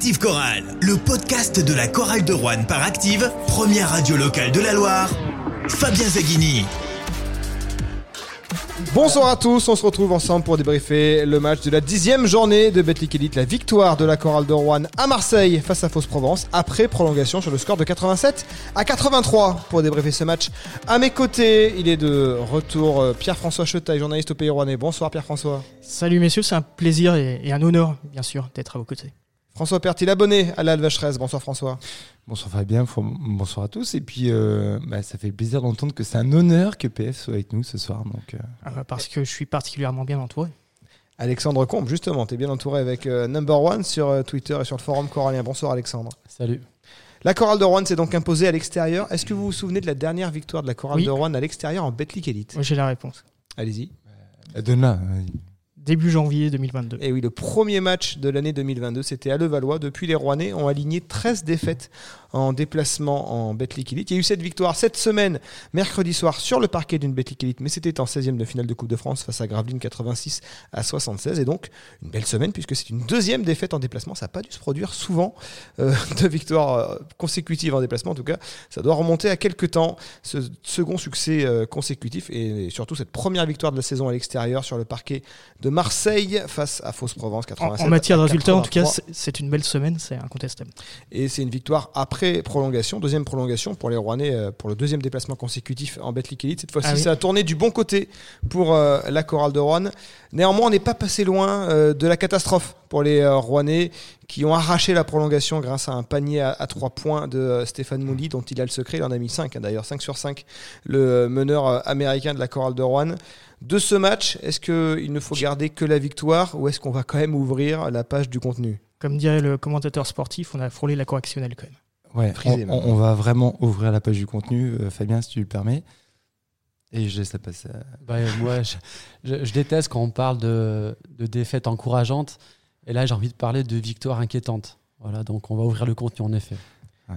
Active Chorale, le podcast de la chorale de Rouen par Active, première radio locale de la Loire. Fabien Zaghini. Bonsoir à tous, on se retrouve ensemble pour débriefer le match de la dixième journée de Betclic Elite, la victoire de la chorale de Rouen à Marseille face à Fausse-Provence après prolongation sur le score de 87 à 83 pour débriefer ce match. À mes côtés, il est de retour euh, Pierre-François Chetaille, journaliste au Pays Rouennais. Bonsoir Pierre-François. Salut messieurs, c'est un plaisir et un honneur bien sûr d'être à vos côtés. François Pertil, abonné à la Vacheresse. Bonsoir François. Bonsoir Fabien, bonsoir à tous. Et puis, euh, bah, ça fait plaisir d'entendre que c'est un honneur que PF soit avec nous ce soir. Donc, euh, Ah bah, parce que je suis particulièrement bien entouré. Alexandre Combe, justement, tu es bien entouré avec euh, Number One sur euh, Twitter et sur le forum corallien. Bonsoir Alexandre. Salut. La chorale de Rouen s'est donc imposée à l'extérieur. Est-ce que vous vous souvenez de la dernière victoire de la chorale Oui. de Rouen à l'extérieur en Betclic Elite? Moi j'ai la réponse. Allez-y. donne-la. Début janvier 2022. Et oui, le premier match de l'année 2022, c'était à Levallois. Depuis, les Rouennais ont aligné 13 défaites en déplacement en Betclic Elite. Il y a eu cette victoire cette semaine, mercredi soir, sur le parquet d'une Betclic Elite, mais c'était en 16e de finale de Coupe de France face à Gravelines 86 à 76. Et donc, une belle semaine puisque c'est une deuxième défaite en déplacement. Ça n'a pas dû se produire souvent euh, de victoires euh, consécutives en déplacement. En tout cas, ça doit remonter à quelques temps, ce second succès euh, consécutif et surtout cette première victoire de la saison à l'extérieur sur le parquet de Marseille face à Fausse-Provence En, 87. en matière de résultats, en tout cas, 83. c'est- une belle semaine, c'est incontestable. Et c'est une victoire après prolongation, deuxième prolongation pour les Rouennais euh, pour le deuxième déplacement consécutif en Betclic Elite. Cette fois-ci, Ah oui. ça a tourné du bon côté pour euh, la chorale de Rouen. Néanmoins, on n'est pas passé loin euh, de la catastrophe pour les euh, Rouennais qui ont arraché la prolongation grâce à un panier à, à 3 points de euh, Stéphane Mouli, dont il a le secret. Il en a mis 5, d'ailleurs, 5 sur 5, le euh, meneur euh, américain de la chorale de Rouen. De ce match, est-ce qu'il ne faut garder que la victoire ou est-ce qu'on va quand même ouvrir la page du contenu? Comme dirait le commentateur sportif, on a frôlé la correctionnelle quand même. Ouais, Frisé, on, on- va vraiment ouvrir la page du contenu, euh, Fabien, si tu le permets. Et je laisse la passer. à- Bah, euh, moi, je, je- je déteste quand on parle de, de défaites encourageantes. Et là, j'ai envie de parler de victoires inquiétantes. Voilà, donc on va ouvrir le contenu en effet.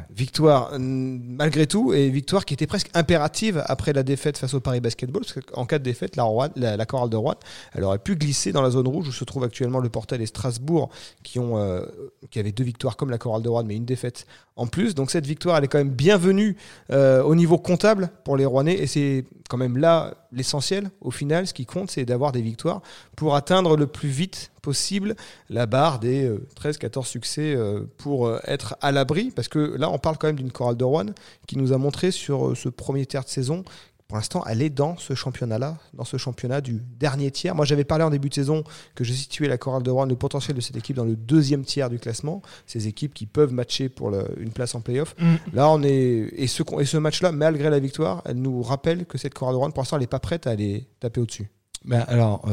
Victoire malgré tout et victoire qui était presque impérative après la défaite face au Paris Basketball parce qu'en cas de défaite la, Rouen- la, la chorale de Rouen elle aurait pu glisser dans la zone rouge où se trouve actuellement le Portel et Strasbourg qui ont euh, qui avaient deux victoires comme la chorale de Rouen mais une défaite en plus donc cette victoire elle est quand même bienvenue euh, au niveau comptable pour les Rouennais et c'est quand même là l'essentiel au final ce qui compte c'est d'avoir des victoires pour atteindre le plus vite possible la barre des 13-14 succès euh, pour euh, être à l'abri parce que là on parle quand même d'une chorale de Rouen qui nous a montré sur euh, ce premier tiers de saison pour l'instant, elle est dans ce championnat-là, dans ce championnat du dernier tiers. Moi, j'avais parlé en début de saison que je situais la chorale de Rouen, le potentiel de cette équipe dans le deuxième tiers du classement. Ces équipes qui peuvent matcher pour le- une place en playoff. Là, on est et ce, et ce match-là, malgré la victoire, elle nous rappelle que cette chorale de Rouen, pour l'instant, elle n'est pas prête à aller taper au-dessus. Ben, alors,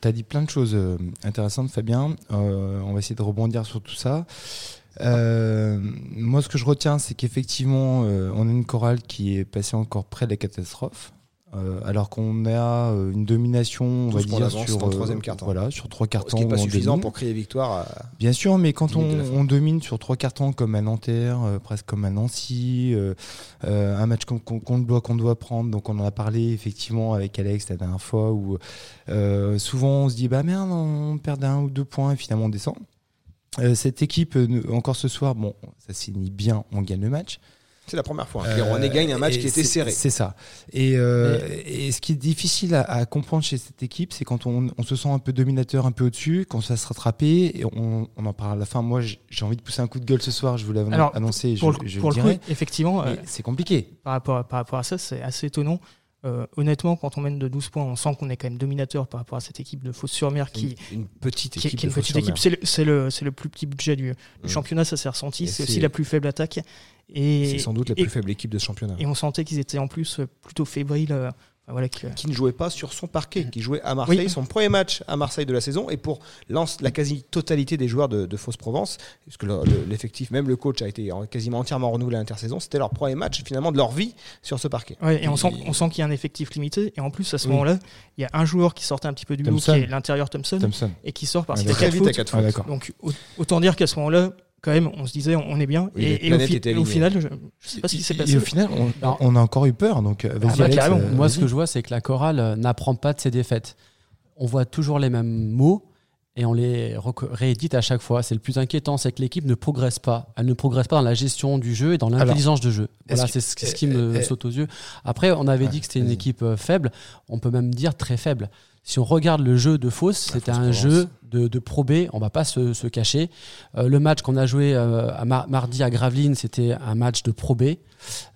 tu as dit plein de choses euh, intéressantes, Fabien. Euh, on va essayer de rebondir sur tout ça. Euh, moi, ce que je retiens, c'est qu'effectivement, euh, on a une chorale qui est passée encore près de la catastrophe. Euh, alors qu'on a euh, une domination, on va 12 points dire, sur euh, troisième quart-temps. Voilà, sur trois quarts Ce qui n'est pas suffisant domine. pour crier victoire. à- Bien sûr, mais quand 10 on, domine sur trois cartons comme à Nanterre, euh, presque comme à Nancy, euh, un match qu'on qu'on doit, qu'on doit prendre, donc on en a parlé effectivement avec Alex la dernière fois, où souvent on se dit bah merde, on perd d'un ou deux points et finalement on descend. Cette équipe, encore ce soir, bon, ça signe bien, on gagne le match. C'est la première fois hein, les Rouennais gagnent un match Euh, qui était serré. C'est ça. Et, euh, et ce qui est difficile à, à comprendre chez cette équipe, c'est quand on, on se sent un peu dominateur, un peu au-dessus, quand ça se rattraper, et on, on en parle à la fin. Moi, j'ai envie de pousser un coup de gueule ce soir, je vous l'avais annoncé, je, Pour le, je pour le le dirai. coup, effectivement, euh, c'est compliqué. par, rapport par rapport à ça, c'est assez étonnant. Euh, honnêtement, quand on mène de 12 points, on sent qu'on est quand même dominateur par rapport à cette équipe de Fos-sur-Mer qui, une, petite qui, équipe. qui est de une petite Fos-sur-Mer. équipe. C'est le, le- plus petit budget du, Mm. championnat, ça s'est ressenti. C'est aussi la plus faible attaque. Et, C'est sans doute la et- plus faible équipe de ce championnat. Et on sentait qu'ils étaient en plus euh, plutôt fébriles. Euh, enfin, voilà, que- qui ne jouait pas sur son parquet, qui jouait à Marseille, Oui. son premier match à Marseille de la saison, et pour la quasi-totalité des joueurs de, de Fausse-Provence, puisque le- le- l'effectif, même le coach a été en- quasiment entièrement renouvelé à l'intersaison, c'était leur premier match finalement de leur vie sur ce parquet. Ouais, et on sent, Et- on sent qu'il y a un effectif limité. Et en plus, à ce Oui. moment-là, il y a un joueur qui sortait un petit peu du lot, qui Thompson. est l'intérieur Thompson, Thompson. et qui sort parce Ah, Très quatre vite à fautes. 4 Ah, fautes. d'accord. Donc au- autant dire qu'à ce moment-là, quand même, on se disait on est bien. Oui, et, et au, fi- et final, je ne sais pas ce qui s'est Et passé. au final, on, Alors- on a encore eu peur. Donc, euh, Ah bah, Alex, euh, Moi, ce que je vois, c'est que la chorale euh, n'apprend pas de ses défaites. On voit toujours les mêmes mots et on les réédite à chaque fois. C'est le plus inquiétant, c'est que l'équipe ne progresse pas. Elle ne progresse pas dans la gestion du jeu et dans l'intelligence de jeu. Voilà, c'est ce, ce qui me euh, euh, saute aux yeux. Après, on avait Ouais, dit que c'était une équipe faible. On peut même dire très faible. Si on regarde le jeu de Fos, c'était un Provence. jeu de, de Pro B, on va pas se, se cacher. Euh, le match qu'on a joué euh, à mar- mardi à Gravelines, c'était un match de Pro B.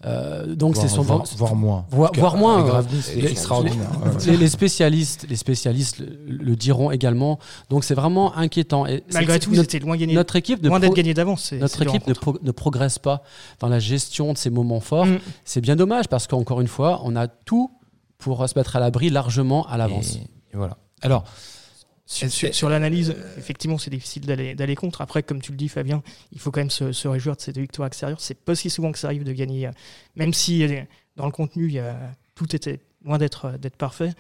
Euh, donc c'est voire, son voire, voire moins. voire- voire moins, Gravelines, c'est les- extraordinaire. Les, les spécialistes, les spécialistes le, le diront également. Donc c'est vraiment inquiétant. Et Malgré tout, notre, c'était loin gagné. notre équipe ne loin d'être pro- gagné d'avance. notre équipe ne, pro- ne progresse pas dans la gestion de ces moments forts. Mm. C'est bien dommage parce qu'encore une fois, on a tout pour se mettre à l'abri largement à l'avance. Et voilà. Alors, Sur, l'analyse, effectivement, c'est difficile d'aller contre. Après, comme tu le dis, Fabien, il faut quand même se, se réjouir de cette victoire extérieure. C'est pas si souvent que ça arrive de gagner, euh, même si euh, dans le contenu, il y a, tout était loin d'être euh, parfait.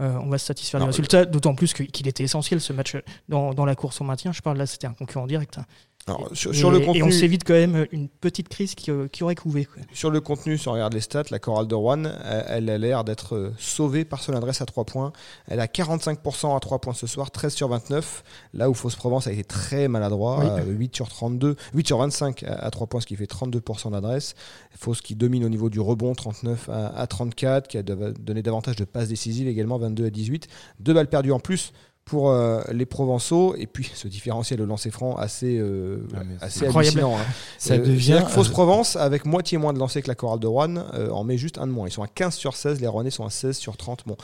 euh, on va se satisfaire du résultat, d'autant plus qu'il était essentiel ce match dans, dans la course au maintien. Je parle là, c'était un concurrent direct. Alors, sur, et, sur le et contenu, on s'évite quand même une petite crise qui, euh, qui aurait couvé. quoi. Sur le contenu, si on regarde les stats, la chorale de Rouen, elle, elle a l'air d'être euh, sauvée par son adresse à 3 points. Elle a 45% à 3 points ce soir, 13 sur 29. Là où Fausse Provence a été très maladroit, Oui. euh, 8 sur 32, 8 sur 25 à, à 3 points, ce qui fait 32% d'adresse. Fausse qui domine au niveau du rebond, 39 à, à 34, qui a donné davantage de passes décisives également, 22 à 18. Deux balles perdues en plus pour euh, les Provençaux et puis ce différentiel au lancer franc assez, euh, Ah, assez c'est incroyable. hallucinant. hein. ça Euh, devient. c'est-à-dire que Fausse euh, Provence, avec moitié moins de lancers que la chorale de Rouen, euh, en met juste un de moins. Ils sont à 15 sur 16, les Rouennais sont à 16 sur 30. Bon,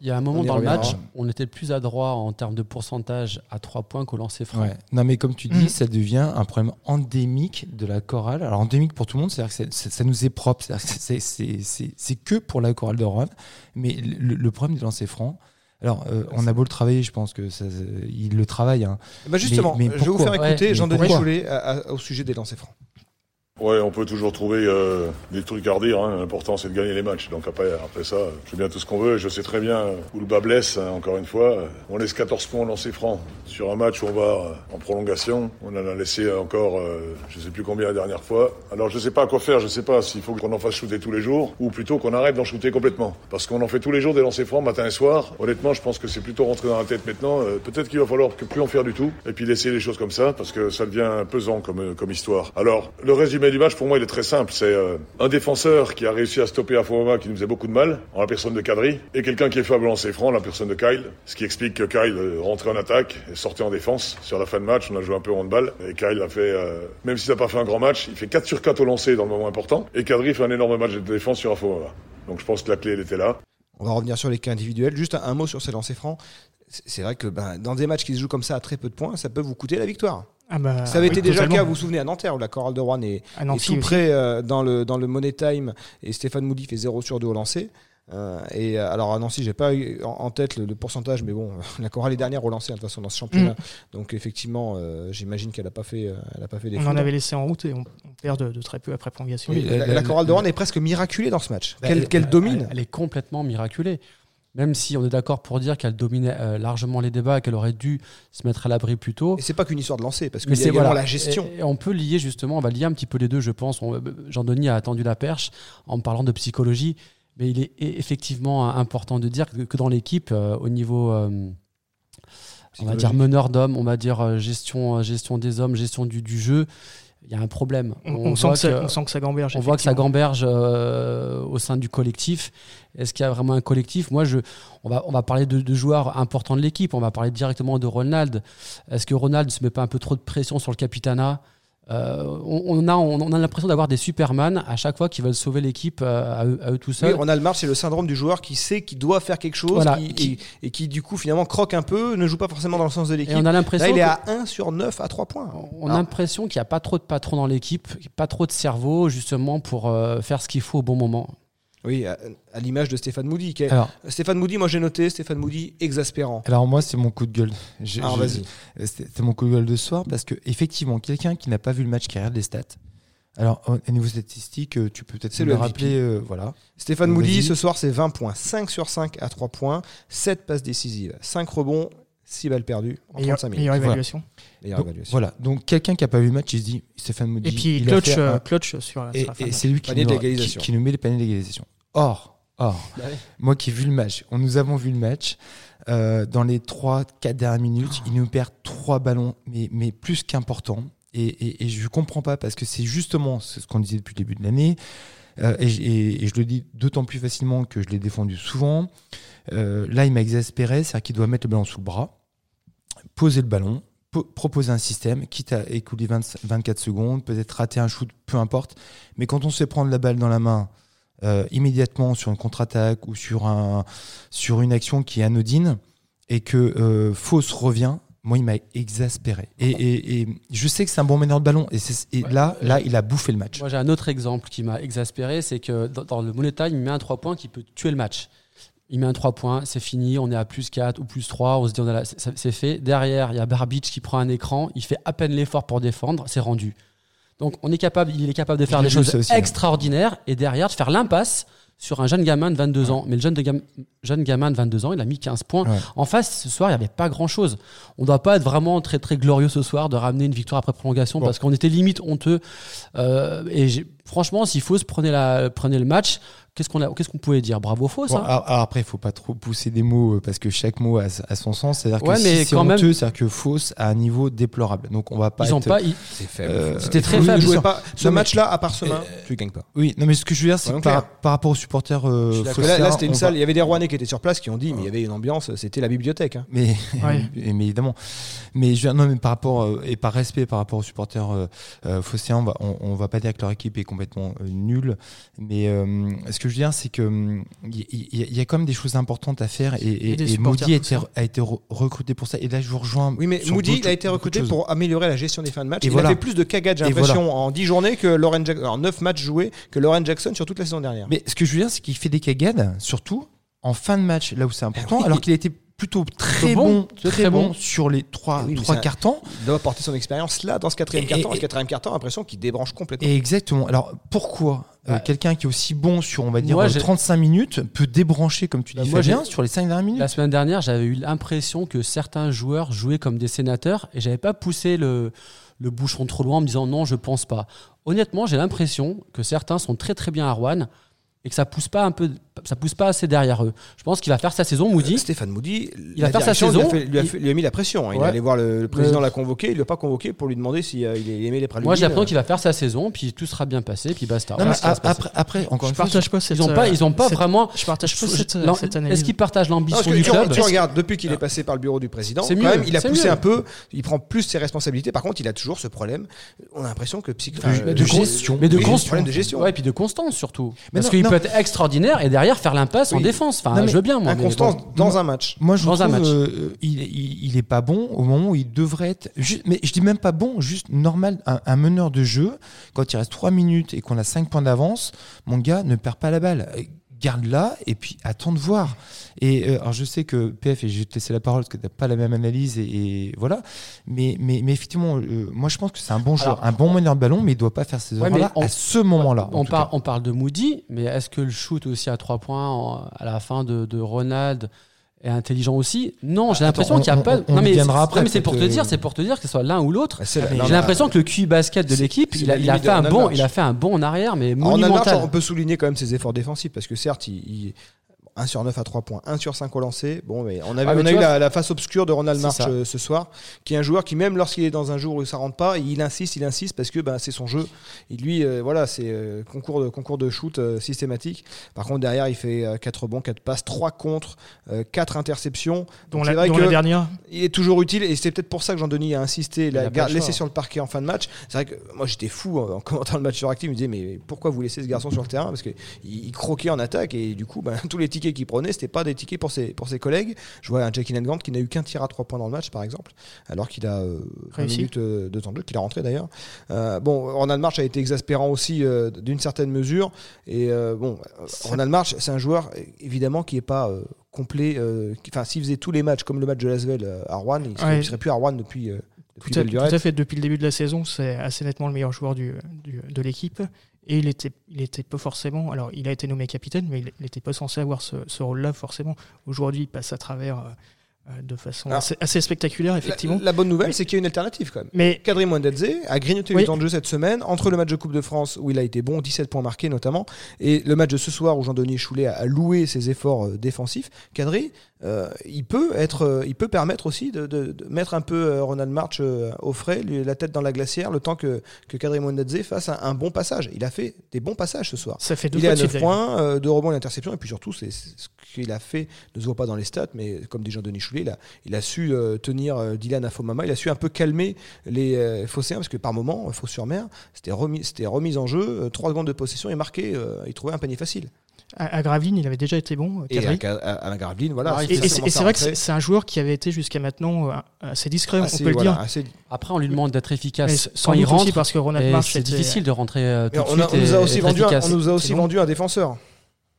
Il y a un moment dans le match, on était le plus adroit en termes de pourcentage à 3 points qu'au lancer franc. Ouais. Non, mais comme tu dis, Mm. ça devient un problème endémique de la chorale. Alors, endémique pour tout le monde, c'est-à-dire que ça nous est propre. C'est-à-dire que c'est- c'est que pour la chorale de Rouen. Mais le, le problème des lancers francs, alors, euh, on a beau le travailler, je pense que ça, il le travaille. hein. bah justement, mais je vais vous faire écouter Ouais, Jean-Denis Choulet à- à- au sujet des lancers francs. Ouais, on peut toujours trouver euh, des trucs à redire. Hein. L'important, c'est de gagner les matchs. Donc après, après ça, je fais bien tout ce qu'on veut. Je sais très bien où le bas blesse. hein, encore une fois, on laisse 14 points lancés francs sur un match où on va en prolongation. On en a laissé encore, euh, je sais plus combien la dernière fois. Alors je sais pas quoi faire. Je sais pas s'il faut qu'on en fasse shooter tous les jours ou plutôt qu'on arrête d'en shooter complètement. Parce qu'on en fait tous les jours des lancers francs matin et soir. Honnêtement, je pense que c'est plutôt rentré dans la tête maintenant. Euh, Peut-être qu'il va falloir que plus en faire du tout et puis laisser les choses comme ça parce que ça devient pesant comme euh, comme histoire. Alors le résumé match pour moi il est très simple. C'est euh, un défenseur qui a réussi à stopper Afoma qui nous faisait beaucoup de mal en la personne de Kadri et quelqu'un qui est faible au lancer franc, la personne de Kyle. Ce qui explique que Kyle euh, rentrait en attaque et sortait en défense. Sur la fin de match, on a joué un peu de balle et Kyle a fait, euh, même s'il n'a pas fait un grand match, il fait 4 sur 4 au lancer dans le moment important et Kadri fait un énorme match de défense sur Afoma. Donc je pense que la clé elle était là. On va revenir sur les cas individuels. Juste un, mot sur ces lancers francs. C'est vrai que ben, dans des matchs qui se jouent comme ça à très peu de points, ça peut vous coûter la victoire. Ah bah, ça avait oui, été déjà le cas, vous vous souvenez, à Nanterre, où la chorale de Rouen est, À est tout près euh, dans, le, dans le Money Time et Stéphane Moody fait 0 sur 2 au lancer. Euh, et euh, alors à Nancy, j'ai pas eu en, tête le, le pourcentage, mais bon, la chorale est dernière au lancer de toute façon dans ce championnat. Donc effectivement, euh, j'imagine qu'elle a pas fait, elle a pas fait des On en avait laissé en route et on, on perd de, de très peu après prolongation. Oui, la, la- la la- chorale de Rouen est presque miraculée dans ce match. Bah, Qu'elle elle- qu'elle elle- domine. Elle, est complètement miraculée. Même si on est d'accord pour dire qu'elle dominait euh, largement les débats et qu'elle aurait dû se mettre à l'abri plus tôt. Et c'est pas qu'une histoire de lancer, parce a c'est voilà. la gestion. Et, et on peut lier justement, on va lier un petit peu les deux, je pense. On- euh, Jean-Denis a attendu la perche en parlant de psychologie, mais il est effectivement important de dire que, que dans l'équipe, euh, au niveau, euh, on va dire meneur d'hommes, on va dire gestion, gestion des hommes, gestion du, du jeu, il y a un problème. On, on sent voit que ça, on sent que ça gamberge. on voit que ça gamberge euh, au sein du collectif. Est-ce qu'il y a vraiment un collectif? Moi, je, on, va, on va parler de, de joueurs importants de l'équipe. On va parler directement de Ronald. Est-ce que Ronald ne se met pas un peu trop de pression sur le capitanat Euh, on, on a, on, a l'impression d'avoir des Superman à chaque fois qui veulent sauver l'équipe euh, à, eux, à eux tout Oui, seuls. Ronald March, c'est le syndrome du joueur qui sait qu'il doit faire quelque chose Voilà, qui- qui- et, et qui, du coup, finalement, croque un peu, ne joue pas forcément dans le sens de l'équipe. on a Là, l'impression il est à 1 sur 9 à 3 points. on a l'impression qu'il n'y a pas trop de patrons dans l'équipe, pas trop de cerveau justement pour euh, faire ce qu'il faut au bon moment. Oui, à, à l'image de Stéphane Moody. qui est- Alors, Stéphane Moody, moi j'ai noté, Stéphane Moody exaspérant. alors moi, c'est mon coup de gueule. Je- Alors vas-y. C'est mon coup de gueule de ce soir parce que effectivement, quelqu'un qui n'a pas vu le match, qui regarde les stats. Alors, au au niveau statistique, euh, tu peux peut-être le le rappeler. euh, voilà. Stéphane Vas-y. Moody, ce soir, c'est 20 points. 5 sur 5 à 3 points, 7 passes décisives, 5 rebonds, 6 balles perdues en Meilleure, 35 minutes. meilleure Voilà. évaluation. Meilleure Donc, évaluation. voilà. Donc, quelqu'un qui n'a pas vu le match, il se dit Stéphane Moody. Et puis il a clutch, fait euh, un- clutch sur la, Et, et c'est lui qui nous, qui nous met les paniers d'égalisation. Or, Or, moi qui ai vu le match, on nous avons vu le match. euh, dans les 3-4 dernières minutes, il nous perd trois ballons, mais, mais plus qu'importants. Et, et, et je comprends pas parce que c'est justement ce qu'on disait depuis le début de l'année. Euh, et, je le dis d'autant plus facilement que je l'ai défendu souvent. Euh, là, il m'a exaspéré, c'est-à-dire qu'il doit mettre le ballon sous le bras, poser le ballon, po- proposer un système, quitte à écouler 20 24 secondes, peut-être rater un shoot, peu importe. Mais quand on se fait prendre la balle dans la main euh, immédiatement sur une contre-attaque ou sur, un, sur une action qui est anodine et que euh, Fausse revient, moi, il m'a exaspéré. Et, et- et je sais que c'est un bon meneur de ballon. Et, là, là, il a bouffé le match. Moi, j'ai un autre exemple qui m'a exaspéré, c'est que dans, dans le Money Time, il met un 3 points qui peut tuer le match. Il met un 3 points, c'est fini, on est à plus 4 ou plus 3, on se dit c'est fait. Derrière, il y a Barbic qui prend un écran, il fait à peine l'effort pour défendre, c'est rendu. Donc on est capable, il est capable de faire des choses aussi, hein. extraordinaires et derrière de faire l'impasse sur un jeune gamin de 22 ans. Mais le jeune, de gam- jeune gamin de 22 ans, il a mis 15 points. Ouais. En face, ce soir, il n'y avait pas grand-chose. On ne doit pas être vraiment très très glorieux ce soir de ramener une victoire après prolongation Bon. parce qu'on était limite honteux. Euh, et j'ai- franchement, s'il faut se prenait, la, prenait le match, qu'est-ce qu'on a- qu'est-ce qu'on pouvait dire? Bravo Bon, ça alors, alors après, il faut pas trop pousser des mots euh, parce que chaque mot a, a son sens. C'est-à-dire Ouais, que si c'est quand même- honteux, c'est-à-dire que fausse à un niveau déplorable. Donc on va pas. Ils ont être- pas. ils- C'est faible. Euh, C'était très faible. pas, ce match-là, à part ce match, Euh, tu gagnes pas. Oui, non, mais ce que je veux dire, c'est que par, par rapport aux supporters euh, là, là, c'était une salle. va- Il y avait des Rouennais qui étaient sur place qui ont dit, mais il y avait une ambiance, c'était la bibliothèque. hein. Mais, Ouais. mais évidemment. Mais, je, non, mais par rapport euh, et par respect par rapport aux supporters euh, on va, on, on va pas dire que leur équipe est complètement euh, nulle. Mais euh, ce que je veux dire, c'est que hum, il y, y a- il y a quand même des choses importantes à faire et, et, Et des et supporters Maudit a été, a recruté pour ça. Et là, je vous rejoins. Oui, mais Moody, il a été recruté pour améliorer la gestion des fins de match. Et il voilà. a fait plus de cagades, j'ai l'impression, en 10 journées que Lauren Jackson. Alors, 9 matchs joués que Lauren Jackson sur toute la saison dernière. Mais ce que je veux dire, c'est qu'il fait des cagades, surtout en fin de match, là où c'est important, Oui. alors qu'il a été plutôt très bon, bon, très très bon bon. sur les trois, Oui, trois temps. Il doit apporter son expérience là, dans ce quatrième carton. et- Ce quatrième carton, l'impression qu'il débranche complètement. Et exactement. Alors pourquoi euh, quelqu'un qui est aussi bon sur, on va dire, Moi, euh, j'ai- 35 minutes peut débrancher, comme tu dis, Bah, moi, Fabien, sur les 5 dernières minutes? La semaine dernière, j'avais eu l'impression que certains joueurs jouaient comme des sénateurs et j'avais pas poussé le, le bouchon trop loin en me disant non, je pense pas. Honnêtement, j'ai l'impression que certains sont très très bien à Rouen et que ça pousse pas un peu, ça pousse pas assez derrière eux. Je pense qu'il va faire sa saison, Moody. Stéphane Moody, Il va faire sa direction lui a saison, fait- lui, a fait- lui a mis la pression. hein. Il est allé voir le, le président Le- l'a convoqué, il ne l'a pas convoqué pour lui demander si euh, il aimait les pralines. Moi, j'ai l'impression qu'il va faire sa saison, puis tout sera bien passé, puis basta. Non, a- après, après, encore Je une fois, partage pas cette. ils ont pas, ils ont pas cette- vraiment. Je partage pas cette, cette analyse. Est-ce qu'ils partagent l'ambition du tu, club tu regardes, depuis qu'il est passé par le bureau du président, C'est quand même, il a poussé un peu, il prend plus ses responsabilités. Par contre, il a toujours ce problème. On a l'impression que psych- De- euh, gestion. Mais de problème de gestion. Ouais, puis de constance surtout. Mais Parce non, qu'il peut être extraordinaire et derrière faire l'impasse en défense. Enfin, Non, je veux bien, moi. Inconstance bon. dans un match. moi, je Dans un trouve, match. euh, il, il, il est pas bon au moment où il devrait être. ju- mais je dis même pas bon, juste normal. Un, un meneur de jeu, quand il reste 3 minutes et qu'on a 5 points d'avance, mon gars ne perd pas la balle. Garde-la et puis attends de voir. Et euh, alors je sais que PF, et je vais te laisser la parole parce que tu n'as pas la même analyse et, et voilà. Mais, mais, mais effectivement, euh, moi je pense que c'est un bon joueur, un bon meneur de ballon, mais il doit pas faire ces Ouais, erreurs-là à ce moment-là. en On, par- parle de Moody, mais est-ce que le shoot aussi à 3 points en- à la fin de, de Ronald est intelligent aussi Non, j'ai l'impression Attends, qu'il n'y a pas. on- on non, mais viendra non, après, mais c'est pour te dire, euh, c'est pour te dire que ce soit l'un ou l'autre. J'ai l'impression que le QI basket de l'équipe, il, a, il a limite fait un bon, il a fait un bon en arrière, mais En monumental. on peut souligner quand même ses efforts défensifs parce que certes, il, il- 1 sur 9 à 3 points, 1 sur 5 au lancer. Bon, mais on, avait, Ah, mais on a eu la, la face obscure de Ronald March ça. euh, ce soir, qui est un joueur qui, même lorsqu'il est dans un jour où ça rentre pas, il insiste, il insiste parce que ben, c'est son jeu. Il, lui, euh, voilà, c'est euh, concours, de, concours de shoot euh, systématique. Par contre, derrière, il fait 4 bons, 4 passes, 3 contre, 4 interceptions. dont Donc, la, vrai dont que la dernière. il est toujours utile et c'est peut-être pour ça que Jean-Denis a insisté, Il a l'a le laissé choix. sur le parquet en fin de match. C'est vrai que moi j'étais fou en en commentant le match sur Active, je me disais mais pourquoi vous laissez ce garçon sur le terrain? Parce qu'il il croquait en attaque et du coup ben, tous les tickets qu'il prenait c'était pas des tickets pour ses, pour ses collègues. Je vois un Jackie Grant qui n'a eu qu'un tir à 3 points dans le match par exemple alors qu'il a euh, 20 Réussi. minutes euh, de temps de jeu, qu'il a rentré d'ailleurs. Euh, bon, Ronald March a été exaspérant aussi euh, d'une certaine mesure et euh, bon, Ronald March c'est un joueur évidemment qui est pas complet. Enfin, s'il faisait tous les matchs comme le match de Lasvel à Rouen, il serait, Ouais. il serait plus à Rouen depuis, depuis Tout à, tout fait. Depuis le début de la saison, c'est assez nettement le meilleur joueur du, du- de l'équipe. Et il était, il était pas forcément. Alors, il a été nommé capitaine, mais il n'était pas censé avoir ce, ce rôle-là forcément. Aujourd'hui, il passe à travers euh, de façon Alors, assez, assez spectaculaire, effectivement. La, la bonne nouvelle, c'est qu'il y a une alternative quand même. Mais Kadri Mwendedze a grignoté Oui. le temps de jeu cette semaine entre le match de Coupe de France où il a été bon, 17 points marqués notamment, et le match de ce soir où Jean-Denis Choulet a, a loué ses efforts euh, défensifs. Kadri, euh, il peut être, euh, il peut permettre aussi de, de- de mettre un peu euh, Ronald March au frais, lui, la tête dans la glacière, le temps que, que Kadri fasse un, un bon passage. Il a fait des bons passages ce soir. ça fait deux Il est fois à de 9 suite, d'ailleurs. points, euh, de rebonds et d'interceptions, et puis surtout, c'est ce qu'il a fait ne se voit pas dans les stats, mais comme dit Jean-Denis Choulet, il a, il a su euh, tenir Dylan Afomama, il a su un peu calmer les Phocéens, parce que par moment, Fos-sur-Mer, c'était remis, c'était remise en jeu, 3 secondes de possession et marqué, il trouvait un panier facile. À, à Gravelines, il avait déjà été bon, euh, Et à, à, voilà. Ah, Et, c'est et vrai que c'est un joueur qui avait été jusqu'à maintenant euh, assez discret, on peut le dire. assez- Après, on lui demande d'être Mais efficace sans quand il aussi parce que Ronald C'est difficile de rentrer euh, tout Mais de on, a- suite on nous a et aussi vendu un, efficace. on nous a aussi vendu un défenseur.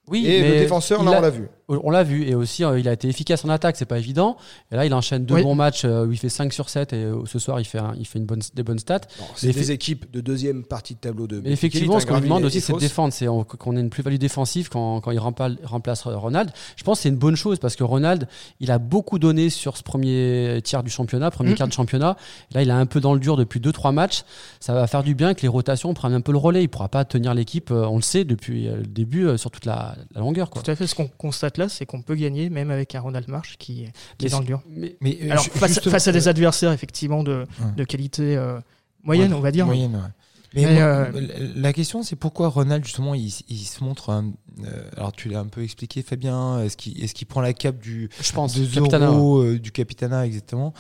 Oui, et mais le défenseur, là, on l'a vu. On l'a vu et aussi euh, il a été efficace en attaque, c'est pas évident. Et là, il enchaîne deux Oui. bons matchs euh, où il fait 5 sur 7 et euh, ce soir il fait, un- il fait une bonne, des bonnes stats. C'est des équipes de deuxième partie de tableau de Mais effectivement, ce qu'on lui demande aussi, c'est de défendre, c'est on- qu'on ait une plus-value défensive quand, quand il remplace Ronald. Je pense que c'est une bonne chose parce que Ronald, il a beaucoup donné sur ce premier tiers du championnat, premier Mhm. quart de championnat. Là, il est un peu dans le dur depuis 2-3 matchs. Ça va faire du bien que les rotations prennent un peu le relais. Il pourra pas tenir l'équipe, euh, on le sait, depuis euh, le début, euh, sur toute la, la longueur. Quoi. Tout à fait, ce qu'on constate là, c'est qu'on peut gagner même avec un Ronald March qui, est dans le dur. Mais, Mais euh, Alors, ju- face, à des adversaires, effectivement, de, Ouais. de qualité euh, moyenne, Ouais, on va dire. Moyenne, ouais. Mais, Mais, moi, euh, la- question, c'est pourquoi Ronald, justement, il, il se montre. un- euh, alors, tu l'as un peu expliqué, Fabien. Est-ce qu'il est qu'il prend la cape du, je pense de Capitana, euh, du Capitana, exactement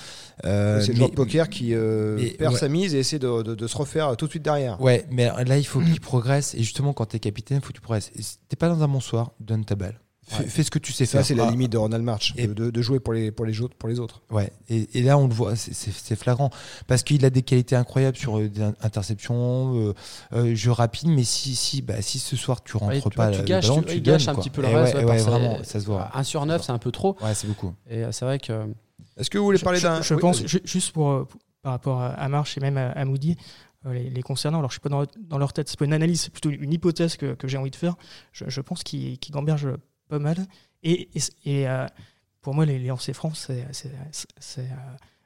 Euh, C'est le joueur de poker qui euh, mais- perd ouais. sa mise et essaie de, de- de se refaire tout de suite derrière. Ouais, mais là, il faut qu'il progresse. Et justement, quand t'es capitaine, il faut que tu progresses. T'es pas dans un bon soir, donne ta balle. Fais, Ouais. fais ce que tu sais Ça, faire. c'est la Ah, limite de Ronald March, Et- de, jouer pour les, pour, les autres, pour les autres. Ouais, et, et là on le voit, c'est- flagrant parce qu'il a des qualités incroyables sur euh, des in- interceptions, euh, euh, jeu rapide, mais si si bah si ce soir tu rentres Ouais, tu pas tu le gâches, ballon, tu- tu il gâche donnes, un quoi. petit peu le Et reste, ouais, ouais, ouais, par vraiment, ses- ça se voit. 1 sur 9, c'est un peu trop. Ouais, c'est beaucoup. Et euh, c'est vrai que Est-ce que vous voulez parler d'un. je oui, pense, juste pour, euh, par rapport à, March et même à, à Moody, euh, les, les concernant, alors je suis pas dans, dans leur tête, c'est pas une analyse, c'est plutôt une hypothèse que, que j'ai envie de faire. Je, je pense qu'ils qu'ils gambergent pas mal. Et, et, et, euh, pour moi, les, les lancers francs, c'est euh,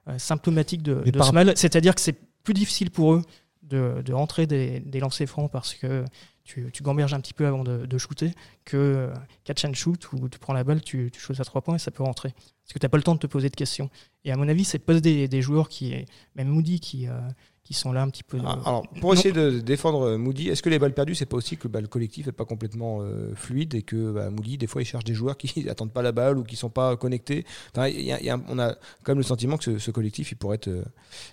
euh, symptomatique de, de par- ce mal. C'est-à-dire que c'est plus difficile pour eux de, de rentrer des, des lancers francs parce que tu, tu gamberges un petit peu avant de, de shooter que catch and shoot où tu prends la balle, tu, tu shoots à trois points et ça peut rentrer. Parce que tu n'as pas le temps de te poser de questions. Et à mon avis, c'est pas des, des joueurs qui, même Moody, qui, euh, qui sont là un petit peu. Ah, Alors, pour essayer de défendre euh, Moody, est-ce que les balles perdues, c'est pas aussi que bah, le collectif est pas complètement euh, fluide et que bah, Moody, des fois, il cherche des joueurs qui n'attendent pas la balle ou qui sont pas connectés? Enfin, y a- y a- On a quand même le sentiment que ce, ce collectif, il pourrait être, euh,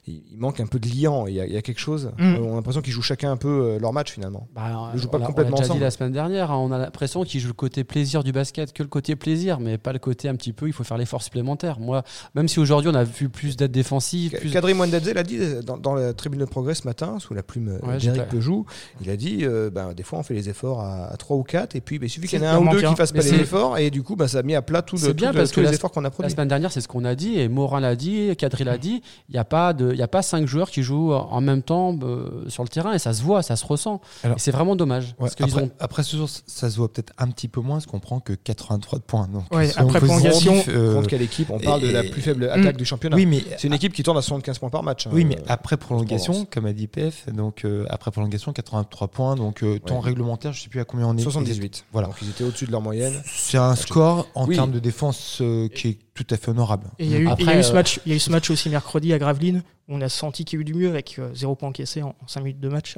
il, manque un peu de liant. Il y a, il y a quelque chose. Mm. Euh, On a l'impression qu'ils jouent chacun un peu euh, leur match finalement. Bah, Ils jouent on pas l'a- complètement on l'a déjà ensemble. dit la semaine dernière, hein, on a l'impression qu'ils jouent le côté plaisir du basket que le côté plaisir, mais pas le côté un petit peu, il faut faire l'effort supplémentaire. Moi, même si aujourd'hui on a vu plus d'aide défensive, plus... Kadri Mwendadze l'a dit dans, dans la tribune de progrès ce matin, sous la plume euh, Ouais, d'Éric Peugeot. Il a dit euh, ben, des fois on fait les efforts à, à 3 ou 4 et puis ben, il suffit qu'il y en ait un ou deux qui fassent pas les efforts et du coup ben, ça a mis à plat tout le, C'est bien tout le- parce tous que les la- efforts qu'on a La produits. semaine dernière, c'est ce qu'on a dit, et Morin l'a dit, Kadri l'a dit. Il n'y a pas de, il y a pas cinq joueurs qui jouent en même temps euh, sur le terrain, et ça se voit, ça se ressent. C'est vraiment dommage. Ouais, parce qu'ils après, ont après ce jour, ça se voit peut-être un petit peu moins, parce qu'on prend que 83 de points. Donc, Ouais, soyons après prolongation, euh, Contre quelle équipe? On parle de la plus faible attaque du championnat. oui, mais C'est une équipe qui tourne à 75 points par match. hein. Oui, mais après prolongation, Comme a dit PF, donc euh, après prolongation, 83 points, donc euh, temps Ouais. réglementaire, je sais plus à combien on est. 78. Voilà. Donc ils étaient au-dessus de leur moyenne. C'est un score en Oui. termes de défense euh, qui est tout à fait honorable. Et il y a eu, Après, il y a eu ce euh, match, il y a eu ce match aussi mercredi à Gravelines où on a senti qu'il y a eu du mieux avec euh, zéro point encaissé en, 5 minutes de match.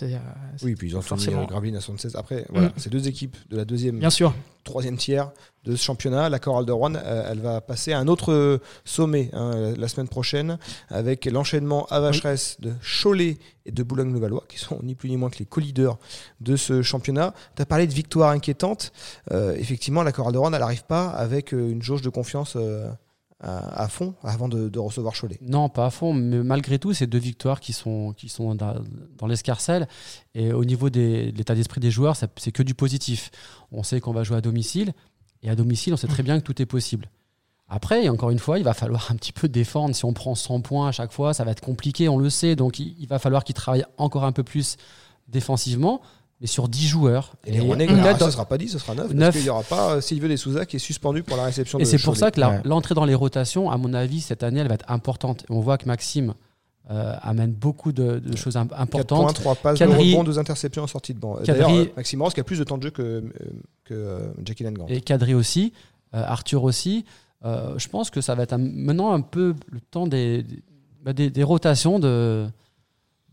Euh, Oui, puis ils ont Forcément. euh, Gravelines à 76. Après, voilà, Mm. ces deux équipes de la deuxième, bien sûr. troisième tiers de ce championnat. La Chorale de Rouen, euh, elle va passer à un autre sommet hein, la semaine prochaine avec l'enchaînement à Vacheresse de Cholet et de Boulogne-le-Valois, qui sont ni plus ni moins que les co-leaders de ce championnat. Tu as parlé de victoire inquiétante. Euh, effectivement, la Chorale de Rouen, elle n'arrive pas avec une jauge de confiance à, fond avant de, recevoir Cholet. Non, pas à fond, mais malgré tout, c'est deux victoires qui sont, qui sont dans, l'escarcelle. Et au niveau de l'état d'esprit des joueurs, c'est que du positif. On sait qu'on va jouer à domicile, et à domicile, on sait très bien que tout est possible. Après, encore une fois, il va falloir un petit peu défendre. Si on prend 100 points à chaque fois, ça va être compliqué, on le sait. Donc, il, il va falloir qu'ils travaillent encore un peu plus défensivement. Mais sur 10 joueurs. Et les Rouennais, peut-être alors, dans- ce sera pas 10, ce sera 9. Neuf. Parce qu'il n'y aura pas euh, Silvio De Souza qui est suspendu pour la réception Et de c'est pour ça que Ouais. l'entrée dans les rotations, à mon avis, cette année, elle va être importante. Et on voit que Maxime euh, amène beaucoup de, de choses im- 4 importantes. points, 3 passes, Quadri- 2 rebonds, 2 interceptions en sortie de banc. D'ailleurs, euh, Maxime Ross qui a plus de temps de jeu que, euh, que euh, Jackie. Et Kadri aussi, euh, Arthur aussi. Euh, je pense que ça va être un- maintenant un peu le temps des, des, bah, des- des rotations, de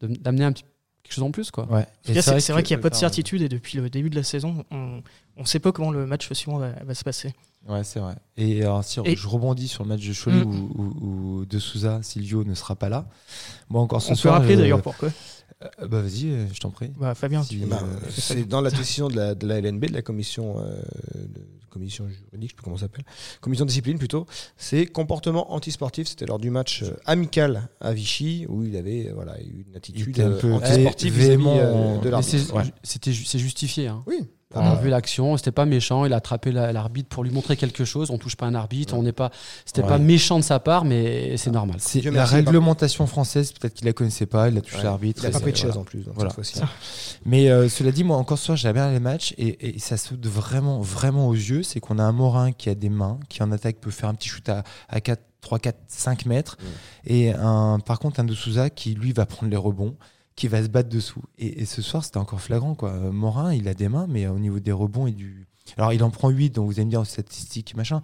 de- d'amener un petit quelque chose en plus. Quoi. Ouais. C'est c'est vrai qu'il n'y a pas de certitude et depuis le début de la saison, on ne sait pas comment le match suivant va, va se passer. Ouais, c'est vrai. Et alors, si Et- je rebondis sur le match de Cholet Mm. où, où- où De Souza, Silvio ne sera pas là. Moi, encore ce On peut rappeler je- d'ailleurs pourquoi. Euh, bah, vas-y, euh, je t'en prie. Bah, Fabien, Si, tu- euh, c'est dans la décision de la, de la LNB, de la commission, euh, de- commission juridique, je sais plus comment ça s'appelle, commission de discipline plutôt, c'est comportement antisportif. C'était lors du match euh, amical à Vichy où il avait euh, voilà, eu une attitude était un peu euh, antisportive euh, en- de l'arbitre. c'est Ouais. c'était ju- c'est justifié. hein. Oui. On a vu l'action, c'était pas méchant, il a attrapé la- l'arbitre pour lui montrer quelque chose, on touche pas un arbitre, on n'est pas c'était Ouais. pas méchant de sa part mais c'est normal. C'est la réglementation française, peut-être qu'il la connaissait pas, il a touché Ouais. l'arbitre. Il n'a et pas pris de chaise en plus donc, Voilà. cette. Mais euh, cela dit, moi encore ce soir, j'ai bien les matchs et, et ça saute vraiment, vraiment aux yeux. C'est qu'on a un Morin qui a des mains, qui en attaque peut faire un petit shoot à, à 4, 3, 4, 5 mètres. Et un, par contre, un de Souza qui lui va prendre les rebonds, qui va se battre dessous. Et, et ce soir, c'était encore flagrant. Quoi. Euh, Morin, il a des mains, mais au niveau des rebonds et du. Alors, il en prend 8, donc vous allez me dire statistiques, machin.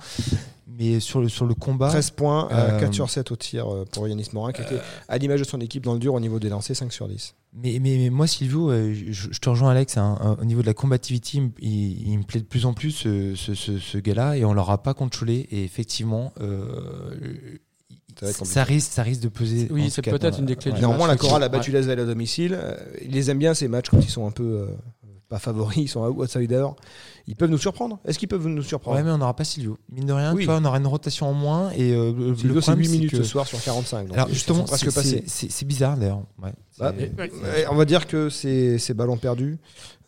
Mais sur le, sur le combat. 13 points, euh, Euh, 4 sur 7 au tir euh, pour Yanis Morin qui était à l'image de son équipe dans le dur au niveau des lancers, 5 sur 10. Mais, mais, mais moi, Silvio, euh, je, je te rejoins, Alex, hein, hein, au niveau de la combativité, il, me- il- il me plaît de plus en plus ce, ce, ce- ce gars-là, et on l'aura pas contre Cholet. Et effectivement, euh, Ça risque, ça risque de peser. Oui, c'est peut-être une des clés ouais. du Néanmoins, la chorale a ouais. battu l'Asvel à domicile. Euh, Ils les aiment bien ces matchs quand ils sont un peu euh, pas favoris, ils sont outsiders. Ils peuvent nous surprendre. Est-ce qu'ils peuvent nous surprendre Ouais, mais on n'aura pas Silvio. Mine de rien, Oui. tu vois, on aura une rotation en moins. Et euh, Silvio, c'est problème, 8 minutes que- ce soir sur 45. Donc Alors justement, c'est- bizarre d'ailleurs. Ouais. Bah, Ouais. Ouais, on va dire que ces, ces ballons perdus,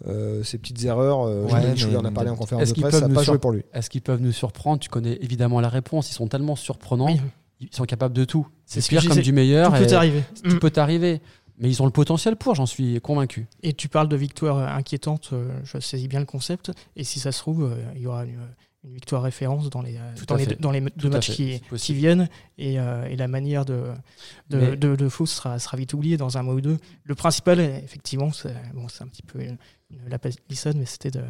euh, ces petites erreurs, euh, Ouais, en a parlé en conférence de presse, ça n'a pas joué pour lui. Est-ce qu'ils peuvent nous surprendre? Tu connais évidemment la réponse, ils sont tellement surprenants, Oui. Ils sont capables de tout. C'est pire comme du meilleur Tout et peut arriver. tout Mm. peut arriver. Mais ils ont le potentiel pour, j'en suis convaincu. Et tu parles de victoire inquiétante, euh, je saisis bien le concept. Et si ça se trouve, euh, il y aura une, une victoire référence dans les, euh, dans les, dans deux matchs qui, viennent. Et, euh, et la manière de, de, Mais- de, de Fausse sera, sera vite oubliée dans un mois ou deux. Le principal, effectivement, c'est bon, c'est un petit peu une, une la palissade, mais c'était de.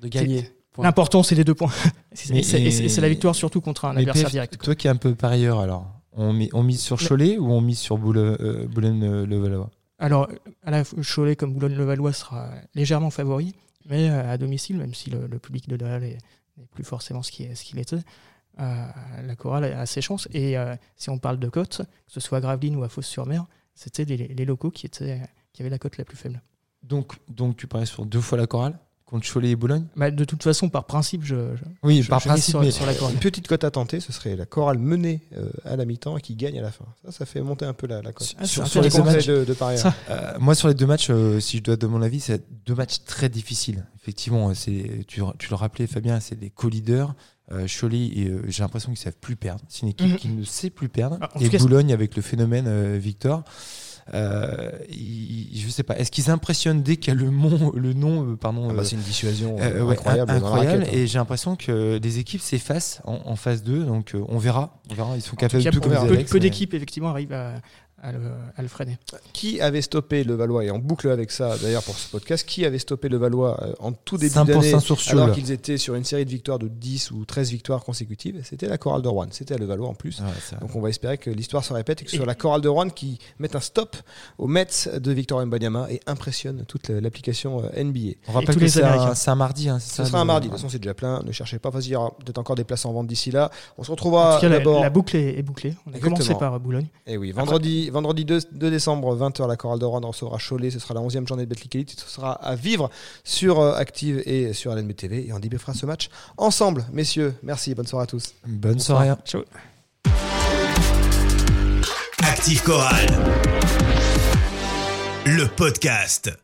De gagner. L'important, c'est les deux points. Et c'est- la victoire surtout contre un adversaire PF, direct. toi qui es un peu parieur, alors, on, on mise sur Mais- Cholet ou on mise sur Boule- euh, Boulogne-le-Valois Alors, à la fois, Cholet comme Boulogne-le-Valois sera légèrement favori, mais euh, à domicile, même si le, le public de Laval est- n'est plus forcément ce qu'il ce qu'il était, euh, la chorale a ses chances. Et euh, si on parle de cote, que ce soit à Gravelines ou à Fos-sur-Mer, c'était les, les locaux qui, étaient, qui avaient la cote la plus faible. donc, donc tu paries sur deux fois la chorale? Contre Cholet et Boulogne Bah, de toute façon, par principe, je, je- Oui, je- par je principe, sur, mais sur la. Une petite cote à tenter, ce serait la chorale menée euh, à la mi-temps et qui gagne à la fin. Ça, ça fait monter un peu la, la cote. Ah, sur- Sur les intéressant. conseils de, de. Euh, moi, sur les deux matchs, euh, si je dois donner mon avis, c'est deux matchs très difficiles. Effectivement, tu, tu le rappelais, Fabien, c'est des co-leaders. Cholet, et, j'ai l'impression qu'ils savent plus perdre. C'est une équipe Mhm. qui ne sait plus perdre. Ah, et Boulogne, avec le phénomène Victor, euh, je sais pas. Est-ce qu'ils impressionnent dès qu'il y a le, mon, le nom, euh, pardon, Ah bah, euh, c'est une dissuasion euh, ouais, incroyable. incroyable. raquette, hein. et j'ai l'impression que les équipes s'effacent en, en phase 2. Donc, euh, on verra. On verra. Ils sont capables de tout peu, comme disait peu- Alex, peu mais- d'équipes, effectivement, arrivent à, à le, à le freiner. Qui avait stoppé le Valois Et on boucle avec ça d'ailleurs pour ce podcast. Qui avait stoppé le Valois euh, en tout début 5% d'année sur alors qu'ils étaient sur une série de victoires de 10 ou 13 victoires consécutives C'était la chorale de Rouen. C'était à le Valois en plus. Ouais, ça- Donc on va espérer que l'histoire se répète et que ce soit Et- la chorale de Rouen qui mette un stop aux Mets de Victor Mbanyama et impressionne toute la- l'application euh, NBA. On rappelle que les c'est un, Américains. c'est un mardi. hein, c'est Ce ça, sera un mardi, de toute façon c'est déjà plein, ne cherchez pas, vas-y, il y aura peut-être encore des places en vente d'ici là. On se En retrouvera cas, la, d'abord. la boucle est, est bouclée. On a Exactement. commencé par Boulogne. Et oui, vendredi, vendredi 2, 2 décembre, 20h, la chorale de Rouen recevra Cholet. Ce sera la 11e journée de Betclic Elite. Ce sera à vivre sur euh, Active et sur LNB TV. Et on débriefera ce match ensemble. Messieurs, merci, bonne soirée à tous. Bonne soirée. Ciao. Active Chorale. Le podcast.